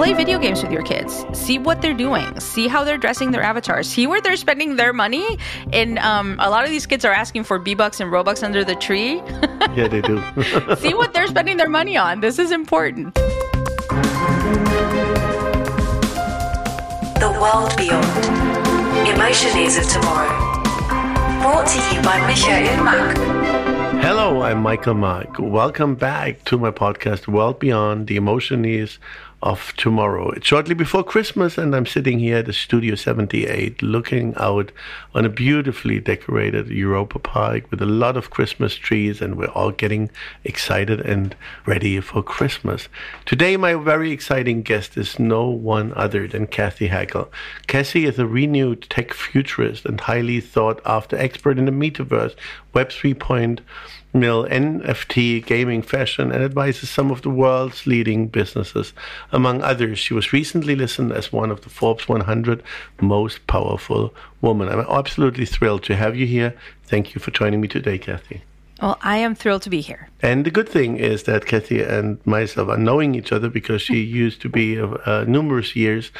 play video games with your kids. See what they're doing. See how they're dressing their avatars. See where they're spending their money. And um, a lot of these kids are asking for V Bucks and Robux under the tree. yeah, they do. See what they're spending their money on. This is important. The World Beyond. Emotion is of Tomorrow. Brought to you by Michael Mack. Hello, I'm Michael Mack. Welcome back to my podcast, World Beyond, the Emotion is of tomorrow. It's shortly before Christmas, and I'm sitting here at the Studio 78 looking out on a beautifully decorated Europa Park with a lot of Christmas trees, and we're all getting excited and ready for Christmas. Today, my very exciting guest is no one other than Cathy Hackl. Cathy is a renewed tech futurist and highly sought after expert in the metaverse, Web 3.0 mill NFT gaming fashion and advises some of the world's leading businesses. Among others, she was recently listed as one of the Forbes 100 most powerful women. I'm absolutely thrilled to have you here. Thank you for joining me today, Cathy. Well, I am thrilled to be here. And the good thing is that Cathy and myself are knowing each other because she used to be uh, numerous years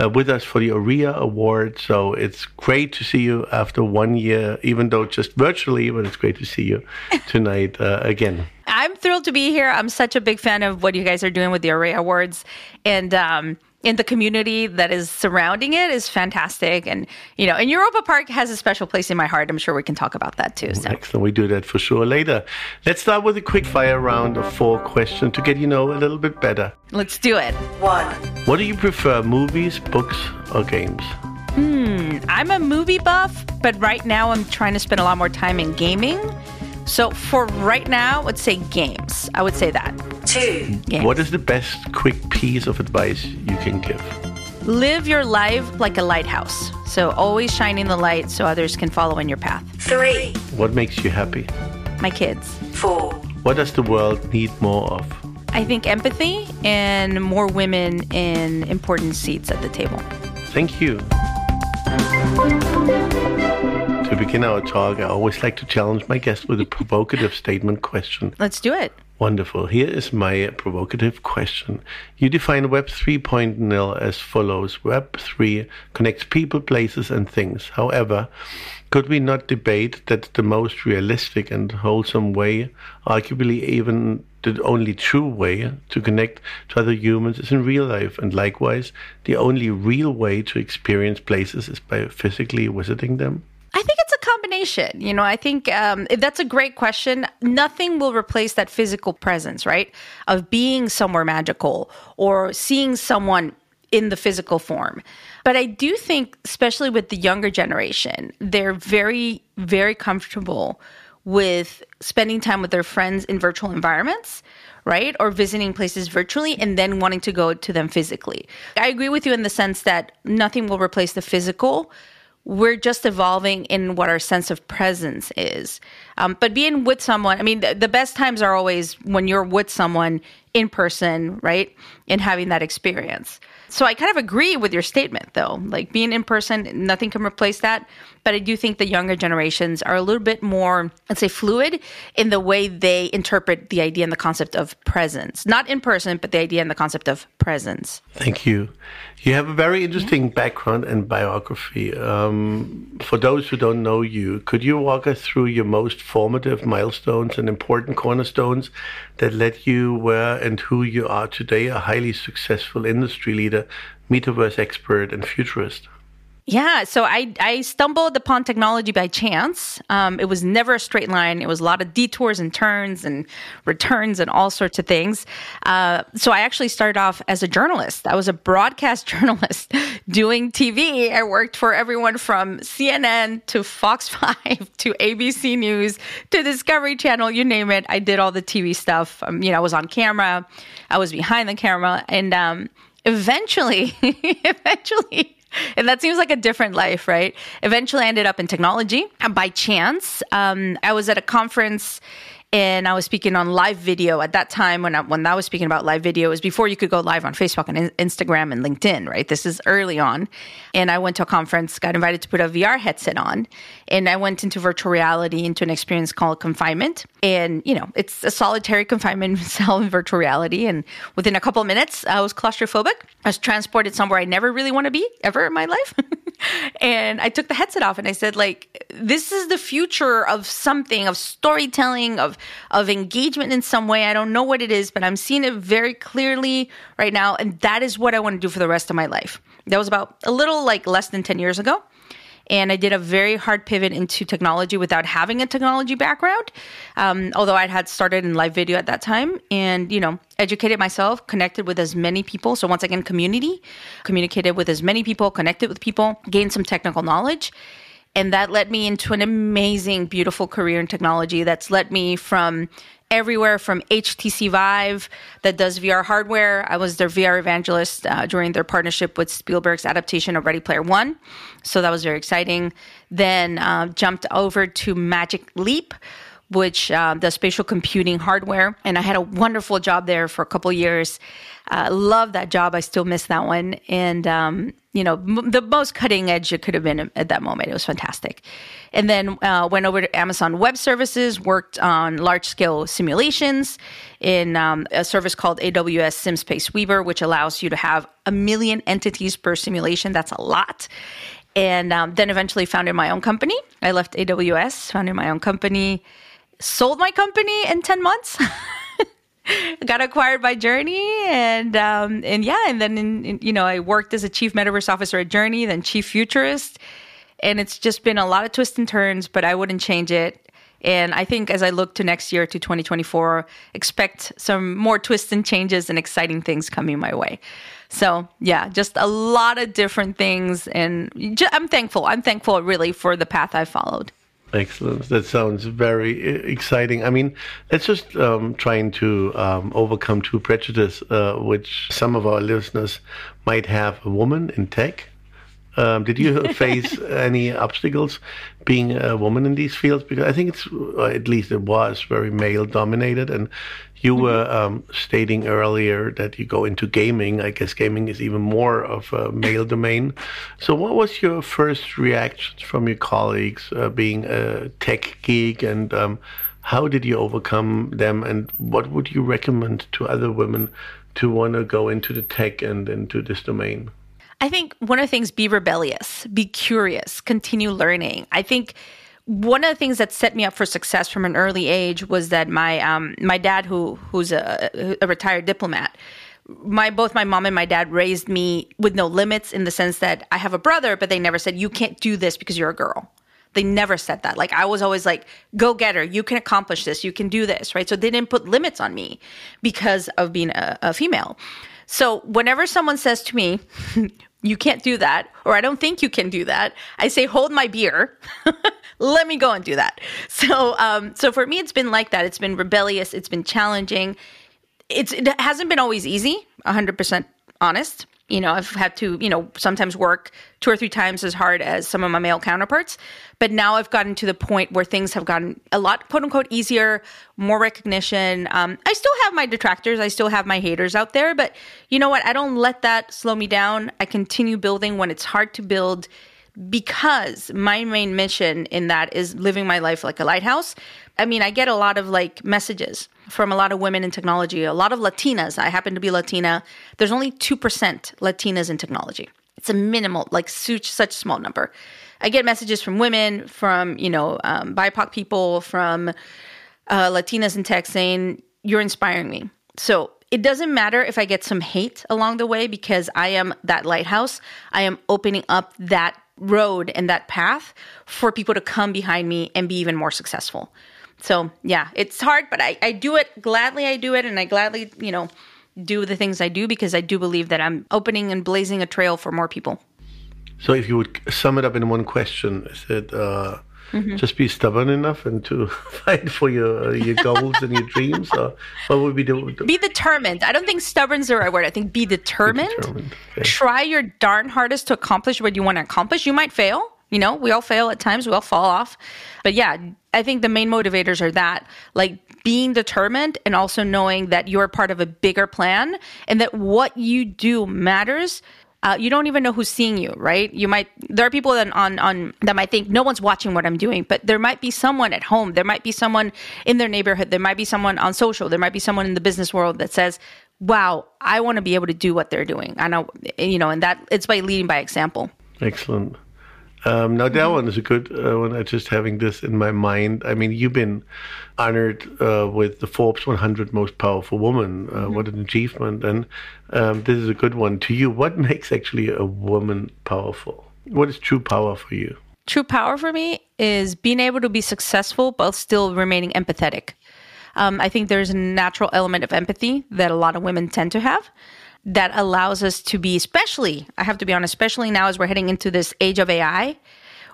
uh, with us for the Aurea Award. So it's great to see you after one year, even though just virtually, but it's great to see you tonight uh, again. I'm thrilled to be here. I'm such a big fan of what you guys are doing with the Aurea Awards. And, um, in the community that is surrounding it is fantastic. And, you know, and Europa Park has a special place in my heart. I'm sure we can talk about that too. So. Excellent. We do that for sure later. Let's start with a quick fire round of four questions to get you know a little bit better. Let's do it. One. What do you prefer, movies, books, or games? Hmm. I'm a movie buff, but right now I'm trying to spend a lot more time in gaming. So for right now, let's say games. I would say that. Two. Games. What is the best quick piece of advice you can give? Live your life like a lighthouse. So always shining the light so others can follow in your path. Three. What makes you happy? My kids. Four. What does the world need more of? I think empathy and more women in important seats at the table. Thank you. Begin our talk, I always like to challenge my guest with a provocative statement question. Let's do it. Wonderful. Here is my provocative question. You define Web 3.0 as follows Web 3 connects people, places, and things. However, could we not debate that the most realistic and wholesome way, arguably even the only true way to connect to other humans is in real life, and likewise, the only real way to experience places is by physically visiting them? I think it's a combination. You know, I think um, that's a great question. Nothing will replace that physical presence, right? Of being somewhere magical or seeing someone in the physical form. But I do think, especially with the younger generation, they're very, very comfortable with spending time with their friends in virtual environments right? Or visiting places virtually and then wanting to go to them physically. I agree with you in the sense that nothing will replace the physical, we're just evolving in what our sense of presence is. Um, but being with someone, I mean, the, the, best times are always when you're with someone in person, right? And having that experience. So I kind of agree with your statement, though. Like being in person, nothing can replace that. But I do think the younger generations are a little bit more, let's say, fluid in the way they interpret the idea and the concept of presence. Not in person, but the idea and the concept of presence. Thank you. You have a very interesting yeah. background and biography. Um, for those who don't know you, could you walk us through your most formative milestones and important cornerstones that led you where and who you are today, a highly successful industry leader, metaverse expert, and futurist? Yeah, so I I stumbled upon technology by chance. Um, it was never a straight line. It was a lot of detours and turns and returns and all sorts of things. Uh, so I actually started off as a journalist. I was a broadcast journalist doing TV. I worked for everyone from CNN to Fox Five to ABC News to Discovery Channel. You name it. I did all the TV stuff. Um, you know, I was on camera. I was behind the camera, and um, eventually, eventually and that seems like a different life, right? Eventually, I ended up in technology and by chance. Um, I was at a conference and I was speaking on live video at that time when I, when I was speaking about live video it was before you could go live on Facebook and in- Instagram and LinkedIn, right? This is early on. And I went to a conference, got invited to put a VR headset on, and I went into virtual reality into an experience called confinement. And, you know, it's a solitary confinement cell in virtual reality. And within a couple of minutes, I was claustrophobic. I was transported somewhere I never really want to be ever in my life. and I took the headset off and I said, like, this is the future of something, of storytelling, of of engagement in some way. I don't know what it is, but I'm seeing it very clearly right now. And that is what I want to do for the rest of my life. That was about a little like less than 10 years ago. And I did a very hard pivot into technology without having a technology background. Um, although I had started in live video at that time and, you know, educated myself, connected with as many people. So once again, community, communicated with as many people, connected with people, gained some technical knowledge. And that led me into an amazing, beautiful career in technology that's led me from everywhere from HTC Vive that does VR hardware. I was their VR evangelist uh, during their partnership with Spielberg's adaptation of Ready Player One. So that was very exciting. Then uh, jumped over to Magic Leap which uh, does spatial computing hardware. And I had a wonderful job there for a couple years. Uh, love that job. I still miss that one. And, um, you know, m- the most cutting edge it could have been at that moment. It was fantastic. And then uh, went over to Amazon Web Services, worked on large scale simulations in um, a service called AWS SimSpace Weaver, which allows you to have a million entities per simulation. That's a lot and um, then eventually founded my own company. I left AWS, founded my own company, sold my company in 10 months. got acquired by Journey and um, and yeah, and then in, in, you know I worked as a chief metaverse officer at Journey, then chief futurist, and it's just been a lot of twists and turns, but I wouldn't change it. And I think as I look to next year to 2024, expect some more twists and changes and exciting things coming my way. So yeah, just a lot of different things, and I'm thankful. I'm thankful really for the path I followed. Excellent. That sounds very exciting. I mean, let's just um, trying to um, overcome two prejudice, uh, which some of our listeners might have. A woman in tech. Um, did you face any obstacles being a woman in these fields? Because I think it's, at least it was very male dominated, and you mm-hmm. were um, stating earlier that you go into gaming. I guess gaming is even more of a male domain. So, what was your first reactions from your colleagues uh, being a tech geek, and um, how did you overcome them? And what would you recommend to other women to want to go into the tech and into this domain? I think one of the things be rebellious, be curious, continue learning. I think one of the things that set me up for success from an early age was that my um, my dad, who who's a, a retired diplomat, my both my mom and my dad raised me with no limits in the sense that I have a brother, but they never said you can't do this because you're a girl. They never said that. Like I was always like, go get her. You can accomplish this. You can do this. Right. So they didn't put limits on me because of being a, a female. So whenever someone says to me, you can't do that, or I don't think you can do that, I say, hold my beer. let me go and do that. So, um, so for me, it's been like that. It's been rebellious. It's been challenging. It's it hasn't been always easy. hundred percent honest. You know, I've had to, you know, sometimes work two or three times as hard as some of my male counterparts. But now I've gotten to the point where things have gotten a lot, quote unquote, easier, more recognition. Um, I still have my detractors, I still have my haters out there, but you know what? I don't let that slow me down. I continue building when it's hard to build because my main mission in that is living my life like a lighthouse. I mean, I get a lot of like messages from a lot of women in technology, a lot of Latinas. I happen to be Latina. There's only 2% Latinas in technology. It's a minimal, like such such small number. I get messages from women, from you know um, BIPOC people, from uh, Latinas in tech saying you're inspiring me. So it doesn't matter if I get some hate along the way because I am that lighthouse. I am opening up that road and that path for people to come behind me and be even more successful. So yeah, it's hard, but I, I do it gladly. I do it, and I gladly, you know, do the things I do because I do believe that I'm opening and blazing a trail for more people. So, if you would sum it up in one question, is it uh, mm-hmm. just be stubborn enough and to fight for your your goals and your dreams, or what would be the, the, be determined? I don't think stubborn's the right word. I think be determined. Be determined. Okay. Try your darn hardest to accomplish what you want to accomplish. You might fail. You know, we all fail at times. We all fall off. But yeah, I think the main motivators are that, like being determined and also knowing that you're part of a bigger plan and that what you do matters uh, you don't even know who's seeing you, right? You might there are people that on on that might think no one's watching what I'm doing, but there might be someone at home, there might be someone in their neighborhood, there might be someone on social, there might be someone in the business world that says, "Wow, I want to be able to do what they're doing." I know, you know, and that it's by leading by example. Excellent. Um, now that one is a good uh, one. I just having this in my mind. I mean, you've been honored uh, with the Forbes 100 Most Powerful Woman. Uh, mm-hmm. What an achievement! And um, this is a good one to you. What makes actually a woman powerful? What is true power for you? True power for me is being able to be successful, but still remaining empathetic. Um, I think there's a natural element of empathy that a lot of women tend to have that allows us to be, especially, I have to be honest, especially now as we're heading into this age of AI,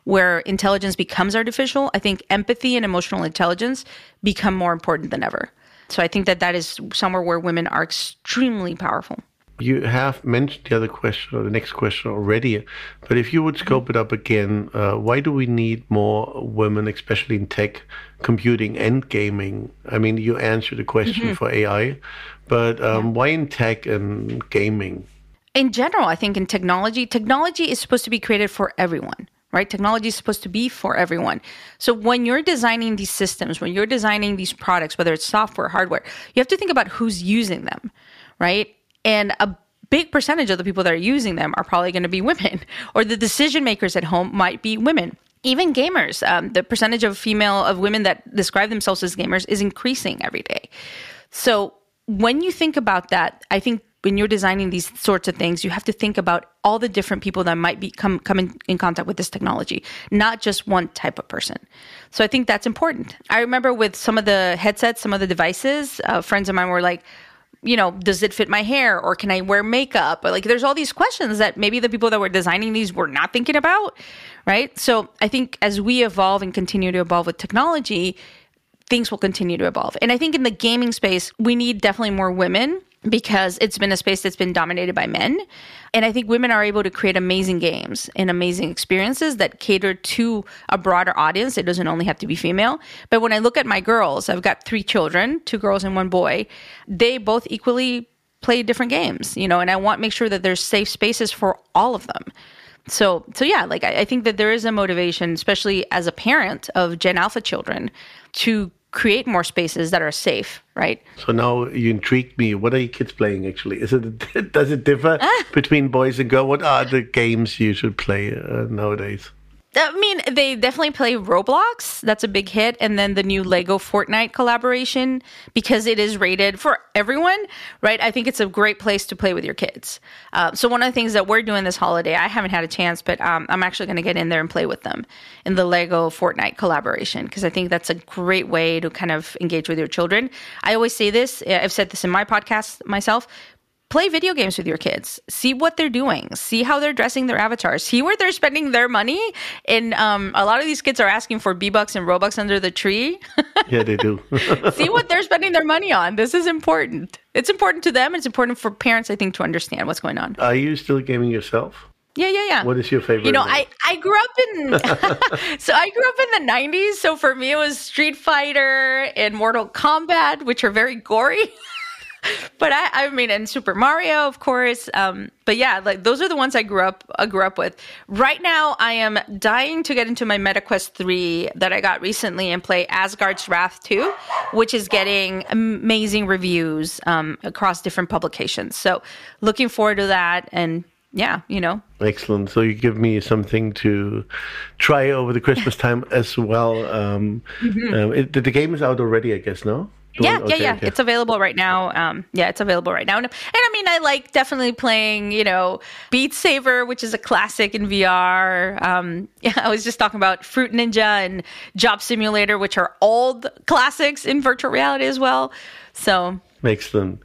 where intelligence becomes artificial, I think empathy and emotional intelligence become more important than ever. So I think that that is somewhere where women are extremely powerful. You have mentioned the other question or the next question already, but if you would scope it up again, uh, why do we need more women, especially in tech, computing, and gaming? I mean, you answered the question mm-hmm. for AI, but um, yeah. why in tech and gaming? In general, I think in technology, technology is supposed to be created for everyone right? Technology is supposed to be for everyone. So when you're designing these systems, when you're designing these products, whether it's software, hardware, you have to think about who's using them, right? And a big percentage of the people that are using them are probably going to be women, or the decision makers at home might be women. Even gamers, um, the percentage of female of women that describe themselves as gamers is increasing every day. So when you think about that, I think when you're designing these sorts of things, you have to think about all the different people that might be come come in, in, contact with this technology, not just one type of person. So I think that's important. I remember with some of the headsets, some of the devices, uh, friends of mine were like, you know, does it fit my hair or can I wear makeup? Like there's all these questions that maybe the people that were designing these were not thinking about, right? So I think as we evolve and continue to evolve with technology, things will continue to evolve. And I think in the gaming space, we need definitely more women because it's been a space that's been dominated by men. And I think women are able to create amazing games and amazing experiences that cater to a broader audience. It doesn't only have to be female. But when I look at my girls, I've got three children, two girls and one boy. They both equally play different games, you know, and I want to make sure that there's safe spaces for all of them. So, so yeah, like I, I think that there is a motivation, especially as a parent of Gen Alpha children, to create more spaces that are safe, right? So now you intrigued me. What are your kids playing actually? Is it does it differ ah. between boys and girls? What are the games you should play uh, nowadays? I mean, they definitely play Roblox. That's a big hit. And then the new Lego Fortnite collaboration, because it is rated for everyone, right? I think it's a great place to play with your kids. Uh, so, one of the things that we're doing this holiday, I haven't had a chance, but um, I'm actually going to get in there and play with them in the Lego Fortnite collaboration, because I think that's a great way to kind of engage with your children. I always say this, I've said this in my podcast myself play video games with your kids. See what they're doing. See how they're dressing their avatars. See where they're spending their money. And um, a lot of these kids are asking for V-Bucks and robux under the tree. Yeah they do. See what they're spending their money on. This is important. It's important to them. It's important for parents i think to understand what's going on. Are you still gaming yourself? Yeah, yeah, yeah. What is your favorite? You know, I, I grew up in so I grew up in the '90s. So for me, it was Street Fighter and Mortal Kombat, which are very gory. but I, I mean, and Super Mario, of course. Um, but yeah, like those are the ones I grew up, I grew up with. Right now, I am dying to get into my MetaQuest 3 that I got recently and play Asgard's Wrath 2, which is getting amazing reviews um, across different publications. So looking forward to that and yeah, you know. Excellent. So you give me something to try over the Christmas time as well. Um, mm-hmm. um, it, the game is out already, I guess. No yeah, okay, yeah, yeah. Okay. It's available right now. Um, yeah, it's available right now. And, and, I mean, I like definitely playing, you know, Beat Saber, which is a classic in VR. Um, yeah, I was just talking about Fruit Ninja and Job Simulator, which are old classics in virtual reality as well. So Excellent.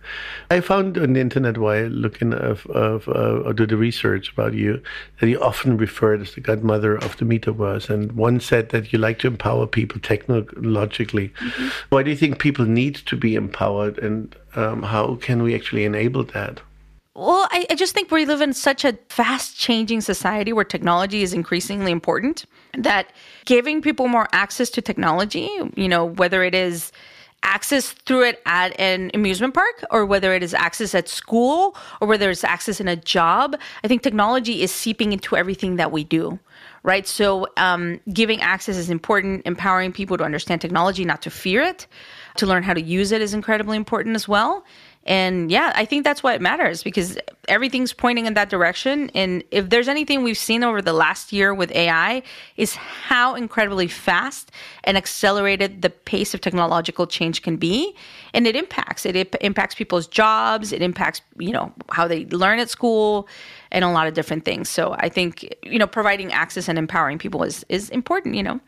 I found on the internet while looking of, of uh, or do the research about you that you often referred as the godmother of the metaverse, and one said that you like to empower people technologically. Mm-hmm. Why do you think people need to be empowered, and um, how can we actually enable that? Well, I, I, just think we live in such a fast changing society where technology is increasingly important that giving people more access to technology, you know, whether it is access through it at an amusement park or whether it is access at school or whether it's access in a job, I think technology is seeping into everything that we do. Right. So, um, giving access is important. Empowering people to understand technology, not to fear it, to learn how to use it is incredibly important as well. And yeah, I think that's what matters because everything's pointing in that direction. And if there's anything we've seen over the last year with AI, is how incredibly fast and accelerated the pace of technological change can be. And it impacts it, it impacts people's jobs. It impacts you know how they learn at school and a lot of different things. So I think you know providing access and empowering people is is important. You know.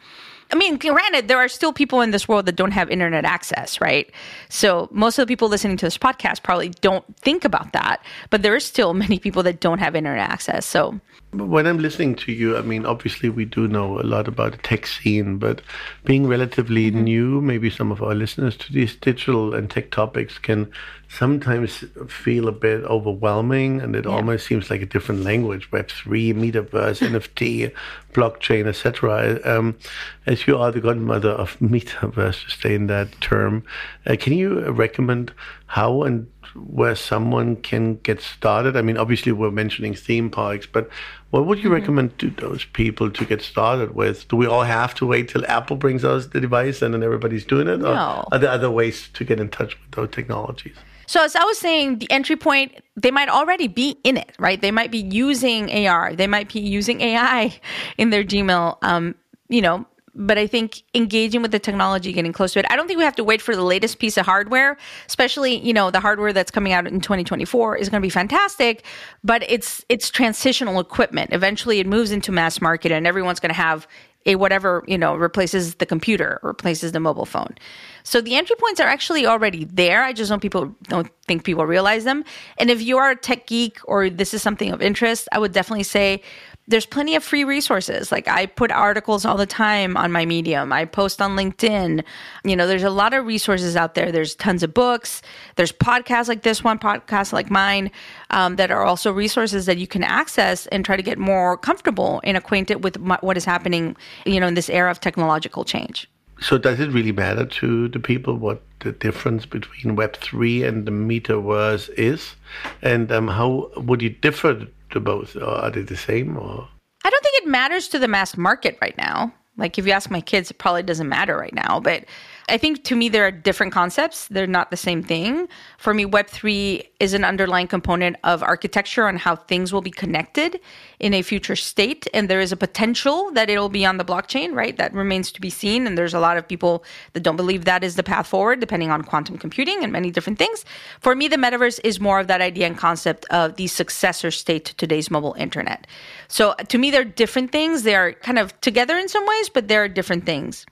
I mean, granted, there are still people in this world that don't have internet access, right? So most of the people listening to this podcast probably don't think about that, but there are still many people that don't have internet access. So when I'm listening to you, I mean, obviously we do know a lot about the tech scene, but being relatively mm-hmm. new, maybe some of our listeners to these digital and tech topics can sometimes feel a bit overwhelming, and it yeah. almost seems like a different language: Web three, metaverse, NFT, blockchain, etc. Um, as you are the godmother of metaverse, to stay in that term, uh, can you recommend how and where someone can get started? I mean, obviously we're mentioning theme parks, but what would you mm-hmm. recommend to those people to get started with? Do we all have to wait till Apple brings us the device and then everybody's doing it? No. Or are there other ways to get in touch with those technologies? So as I was saying, the entry point, they might already be in it, right? They might be using AR, they might be using AI in their Gmail. Um, you know, but I think engaging with the technology, getting close to it. I don't think we have to wait for the latest piece of hardware, especially you know the hardware that's coming out in 2024 is going to be fantastic, but it's it's transitional equipment. Eventually, it moves into mass market, and everyone's going to have a whatever you know replaces the computer, replaces the mobile phone. So the entry points are actually already there. I just don't people don't think people realize them. And if you are a tech geek or this is something of interest, I would definitely say there's plenty of free resources. Like I put articles all the time on my Medium. I post on LinkedIn. You know, there's a lot of resources out there. There's tons of books. There's podcasts like this one, podcasts like mine, um, that are also resources that you can access and try to get more comfortable and acquainted with what is happening. You know, in this era of technological change. So does it really matter to the people what the difference between Web three and the metaverse is, and um, how would you differ to both? Or are they the same? Or I don't think it matters to the mass market right now. Like if you ask my kids, it probably doesn't matter right now. But I think to me, there are different concepts. They're not the same thing. For me, Web3 is an underlying component of architecture on how things will be connected in a future state. And there is a potential that it'll be on the blockchain, right? That remains to be seen. And there's a lot of people that don't believe that is the path forward, depending on quantum computing and many different things. For me, the metaverse is more of that idea and concept of the successor state to today's mobile internet. So to me, they're different things. They are kind of together in some ways, but they're different things.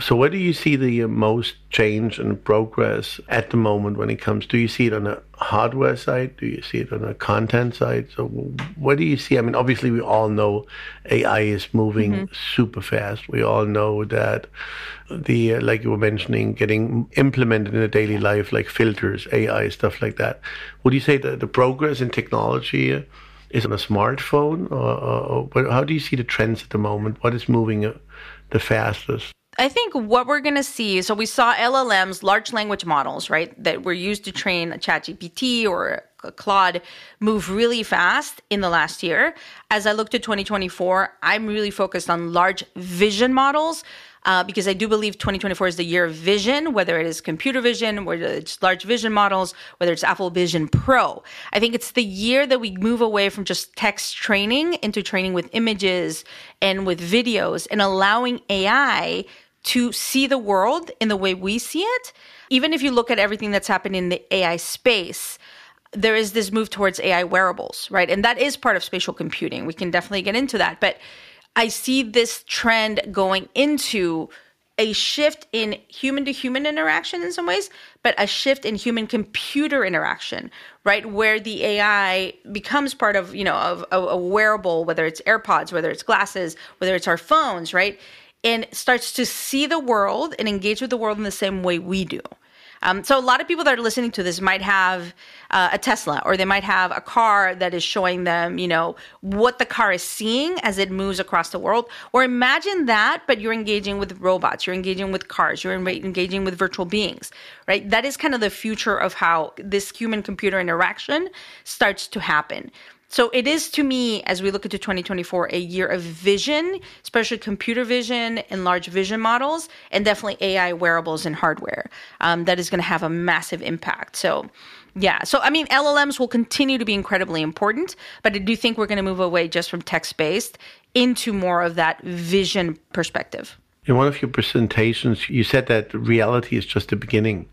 So, where do you see the most change and progress at the moment when it comes? Do you see it on a hardware side? Do you see it on a content side? So, what do you see? I mean, obviously, we all know AI is moving mm-hmm. super fast. We all know that the, like you were mentioning, getting implemented in a daily life, like filters, AI, stuff like that. Would you say that the progress in technology is on a smartphone, or, or, or how do you see the trends at the moment? What is moving the fastest? I think what we're going to see so we saw LLMs, large language models, right, that were used to train ChatGPT or Claude move really fast in the last year. As I look to 2024, I'm really focused on large vision models. Uh, because I do believe 2024 is the year of vision, whether it is computer vision, whether it's large vision models, whether it's Apple Vision Pro. I think it's the year that we move away from just text training into training with images and with videos and allowing AI to see the world in the way we see it. Even if you look at everything that's happened in the AI space, there is this move towards AI wearables, right? And that is part of spatial computing. We can definitely get into that. But I see this trend going into a shift in human to human interaction in some ways, but a shift in human computer interaction, right? Where the AI becomes part of, you know, of a, a wearable, whether it's AirPods, whether it's glasses, whether it's our phones, right? And starts to see the world and engage with the world in the same way we do. Um, so a lot of people that are listening to this might have uh, a Tesla or they might have a car that is showing them, you know, what the car is seeing as it moves across the world. Or imagine that, but you're engaging with robots, you're engaging with cars, you're engaging with virtual beings, right? That is kind of the future of how this human computer interaction starts to happen. So it is to me, as we look into 2024, a year of vision, especially computer vision and large vision models, and definitely AI wearables and hardware. Um, that is going to have a massive impact. So, yeah. So, I mean, LLMs will continue to be incredibly important, but I do think we're going to move away just from text based into more of that vision perspective. In one of your presentations, you said that reality is just the beginning.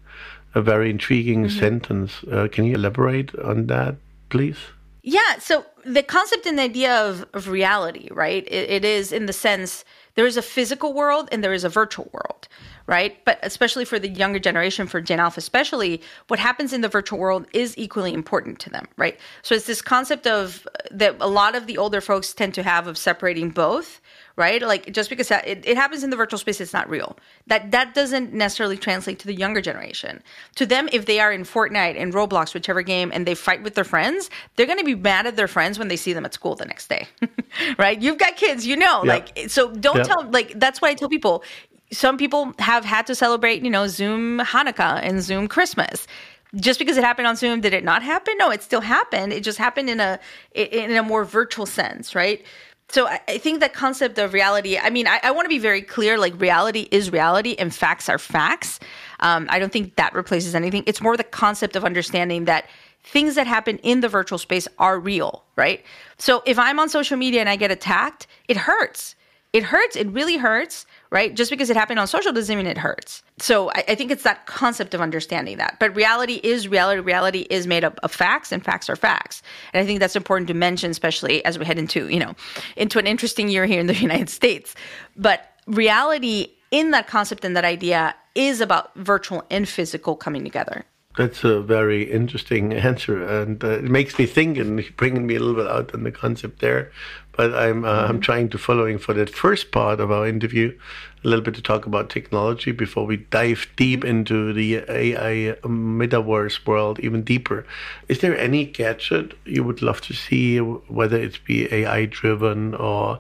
A very intriguing mm-hmm. sentence. Uh, can you elaborate on that, please? Yeah. So the concept and the idea of, of reality, right? It, it is in the sense there is a physical world and there is a virtual world, right? But especially for the younger generation, for Gen Alpha especially, what happens in the virtual world is equally important to them, right? So it's this concept of that a lot of the older folks tend to have of separating both right? Like just because it, it happens in the virtual space, it's not real. That that doesn't necessarily translate to the younger generation. To them, if they are in Fortnite and Roblox, whichever game, and they fight with their friends, they're going to be mad at their friends when they see them at school the next day, right? You've got kids, you know, yep. like so. Don't yep. tell like that's what I tell people. Some people have had to celebrate, you know, Zoom Hanukkah and Zoom Christmas just because it happened on Zoom, did it not happen? No, it still happened. It just happened in a in a more virtual sense, right? So I, think that concept of reality i mean i, I want to be very clear like reality is reality and facts are facts. Um, i don't think that replaces anything. It's more the concept of understanding that things that happen in the virtual space are real right? So if i'm on social media and i get attacked it hurts. It hurts. It really hurts right? Just because it happened on social doesn't mean it hurts. So I, I, think it's that concept of understanding that. But reality is reality. Reality is made up of facts, and facts are facts. And I think that's important to mention, especially as we head into, you know, into an interesting year here in the United States. But reality in that concept and that idea is about virtual and physical coming together. That's a very interesting answer, and uh, it makes me think and bringing me a little bit out on the concept there. But I'm uh, I'm mm-hmm. trying to following for that first part of our interview a little bit to talk about technology before we dive deep mm-hmm. into the AI metaverse world even deeper. Is there any gadget you would love to see, whether it's be AI driven or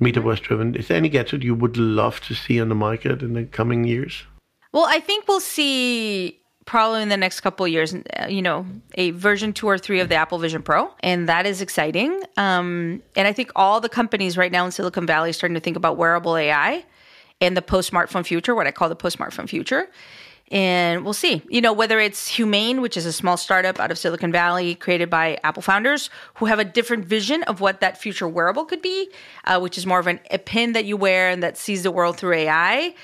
metaverse driven? Is there any gadget you would love to see on the market in the coming years? Well, I think we'll see probably in the next couple years, uh, you know, a version two or three of the Apple Vision Pro, and that is exciting. Um, and I think all the companies right now in Silicon Valley are starting to think about wearable AI and the post smartphone future, what I call the post smartphone future. And we'll see, you know, whether it's Humane, which is a small startup out of Silicon Valley created by Apple founders who have a different vision of what that future wearable could be, uh, which is more of an, a pin that you wear and that sees the world through AI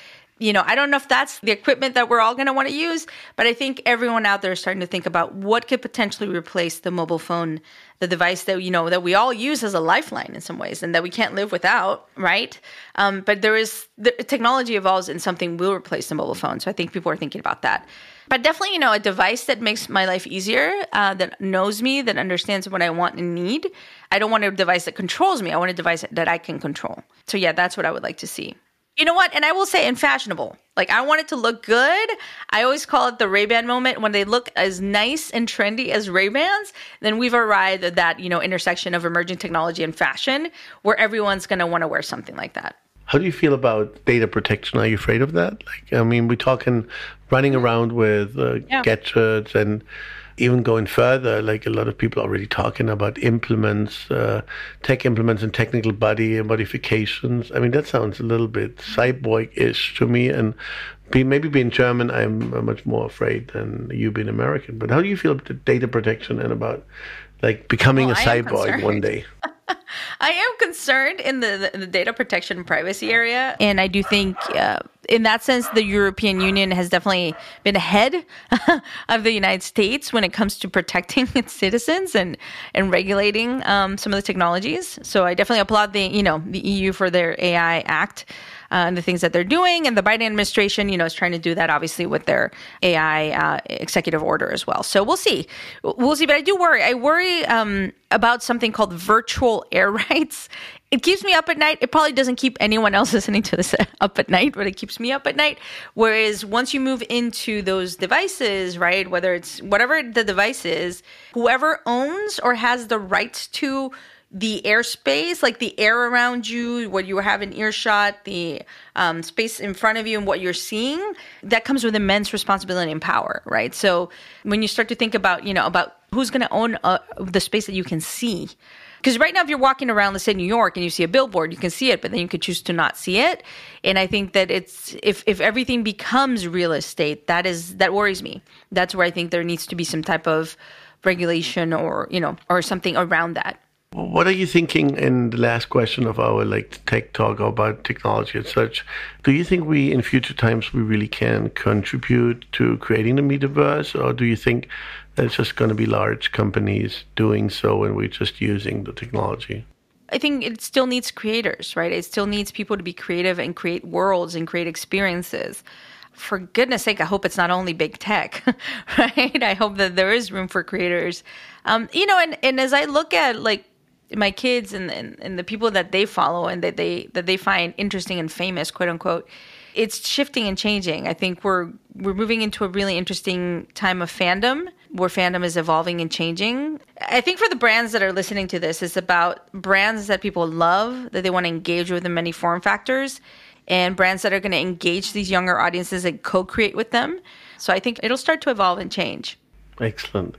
you know, I don't know if that's the equipment that we're all going to want to use, but I think everyone out there is starting to think about what could potentially replace the mobile phone, the device that, you know, that we all use as a lifeline in some ways and that we can't live without, right? Um, but there is, the technology evolves and something will replace the mobile phone. So I think people are thinking about that. But definitely, you know, a device that makes my life easier, uh, that knows me, that understands what I want and need. I don't want a device that controls me. I want a device that I can control. So yeah, that's what I would like to see. You know what? And I will say, in fashionable. Like I want it to look good. I always call it the Ray Ban moment. When they look as nice and trendy as Ray Bans, then we've arrived at that you know intersection of emerging technology and fashion, where everyone's going to want to wear something like that. How do you feel about data protection? Are you afraid of that? Like, I mean, we're talking running around with uh, yeah. gadgets and even going further, like a lot of people are already talking about implements, uh, tech implements and technical body modifications. I mean, that sounds a little bit cyborg-ish to me. And be, maybe being German, I'm much more afraid than you being American. But how do you feel about data protection and about like becoming well, a cyborg one day? I am concerned in the, the, data protection and privacy area. And I do think, uh, in that sense, the European Union has definitely been ahead of the United States when it comes to protecting its citizens and, and regulating um, some of the technologies. So I definitely applaud the, you know, the EU for their AI Act. Uh, and the things that they're doing. And the Biden administration, you know, is trying to do that obviously with their AI uh, executive order as well. So we'll see. We'll see. But I do worry. I worry um, about something called virtual air rights. It keeps me up at night. It probably doesn't keep anyone else listening to this up at night, but it keeps me up at night. Whereas once you move into those devices, right, whether it's whatever the device is, whoever owns or has the rights to the airspace, like the air around you, what you have in earshot, the um, space in front of you, and what you're seeing, that comes with immense responsibility and power, right? So when you start to think about, you know, about who's going to own uh, the space that you can see, because right now, if you're walking around, let's say New York, and you see a billboard, you can see it, but then you could choose to not see it. And I think that it's if if everything becomes real estate, that is that worries me. That's where I think there needs to be some type of regulation or you know or something around that. What are you thinking in the last question of our like tech talk about technology and such? Do you think we in future times we really can contribute to creating the metaverse, or do you think that it's just going to be large companies doing so and we're just using the technology? I think it still needs creators, right? It still needs people to be creative and create worlds and create experiences. For goodness sake, I hope it's not only big tech, right? I hope that there is room for creators. Um, you know, and, and as I look at like my kids and, and, and the people that they follow and that they that they find interesting and famous, quote unquote, it's shifting and changing. I think we're we're moving into a really interesting time of fandom where fandom is evolving and changing. I think for the brands that are listening to this, it's about brands that people love, that they want to engage with in many form factors, and brands that are going to engage these younger audiences and co-create with them. So I think it'll start to evolve and change. Excellent.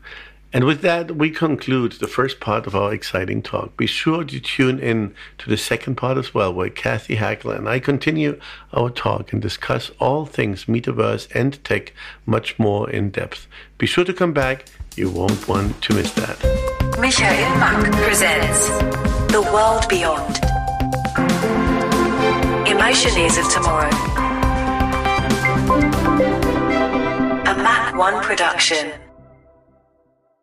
And with that, we conclude the first part of our exciting talk. Be sure to tune in to the second part as well, where Cathy Hackler and I continue our talk and discuss all things metaverse and tech much more in depth. Be sure to come back. You won't want to miss that. Michael Mack presents The World Beyond. Emotion of Tomorrow. A MACK One production.